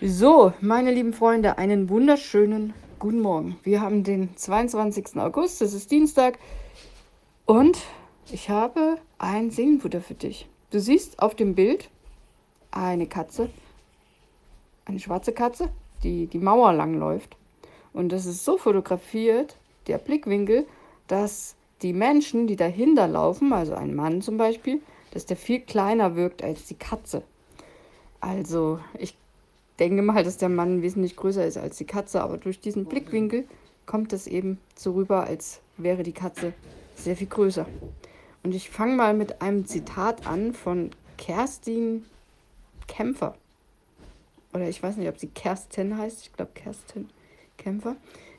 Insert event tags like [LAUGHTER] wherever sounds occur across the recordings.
So, meine lieben Freunde, einen wunderschönen guten Morgen. Wir haben den 22. August, das ist Dienstag und ich habe ein Seelenfutter für dich. Du siehst auf dem Bild eine Katze, eine schwarze Katze, die die Mauer lang läuft. Und das ist so fotografiert, der Blickwinkel, dass die Menschen, die dahinter laufen, also ein Mann zum Beispiel, dass der viel kleiner wirkt als die Katze. Also ich denke mal, dass der Mann wesentlich größer ist als die Katze, aber durch diesen Blickwinkel kommt es eben so rüber, als wäre die Katze sehr viel größer. Und ich fange mal mit einem Zitat an von Kerstin Kämpfer. Oder ich weiß nicht, ob sie Kerstin heißt. Ich glaube Kerstin Kämpfer.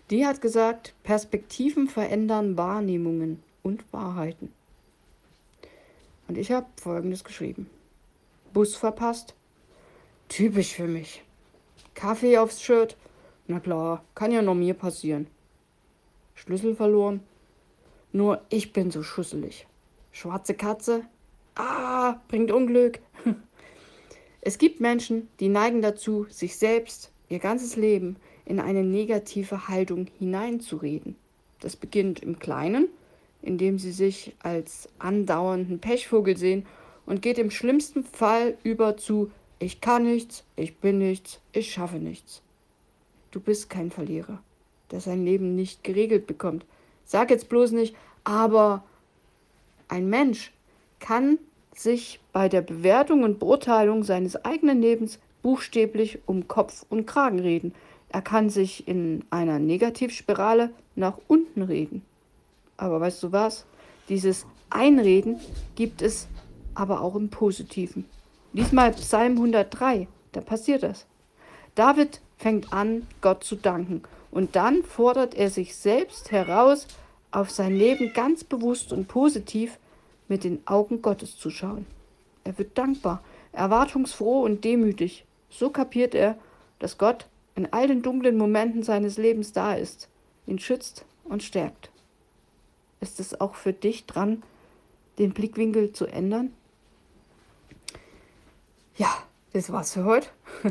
Die hat gesagt, Perspektiven verändern Wahrnehmungen und Wahrheiten. Und ich habe Folgendes geschrieben. Bus verpasst. Typisch für mich. Kaffee aufs Shirt? Na klar, kann ja noch mir passieren. Schlüssel verloren? Nur ich bin so schusselig. Schwarze Katze? Ah, bringt Unglück. [LAUGHS] Es gibt Menschen, die neigen dazu, sich selbst, ihr ganzes Leben in eine negative Haltung hineinzureden. Das beginnt im Kleinen, indem sie sich als andauernden Pechvogel sehen und geht im schlimmsten Fall über zu ich kann nichts, ich bin nichts, ich schaffe nichts. Du bist kein Verlierer, der sein Leben nicht geregelt bekommt. Sag jetzt bloß nicht, aber ein Mensch kann sich bei der Bewertung und Beurteilung seines eigenen Lebens buchstäblich um Kopf und Kragen reden. Er kann sich in einer Negativspirale nach unten reden. Aber weißt du was? Dieses Einreden gibt es aber auch im Positiven. Diesmal Psalm 103, da passiert das. David fängt an, Gott zu danken und dann fordert er sich selbst heraus, auf sein Leben ganz bewusst und positiv mit den Augen Gottes zu schauen. Er wird dankbar, erwartungsfroh und demütig. So kapiert er, dass Gott in all den dunklen Momenten seines Lebens da ist, ihn schützt und stärkt. Ist es auch für dich dran, den Blickwinkel zu ändern? Das war's für heute. [LAUGHS]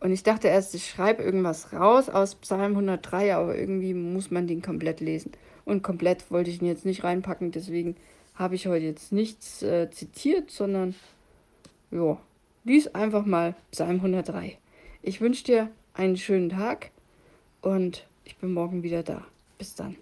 Und ich dachte erst, ich schreibe irgendwas raus aus Psalm 103, aber irgendwie muss man den komplett lesen. Und komplett wollte ich ihn jetzt nicht reinpacken, deswegen habe ich heute jetzt nichts äh, zitiert, sondern ja, lies einfach mal Psalm 103. Ich wünsche dir einen schönen Tag und ich bin morgen wieder da. Bis dann.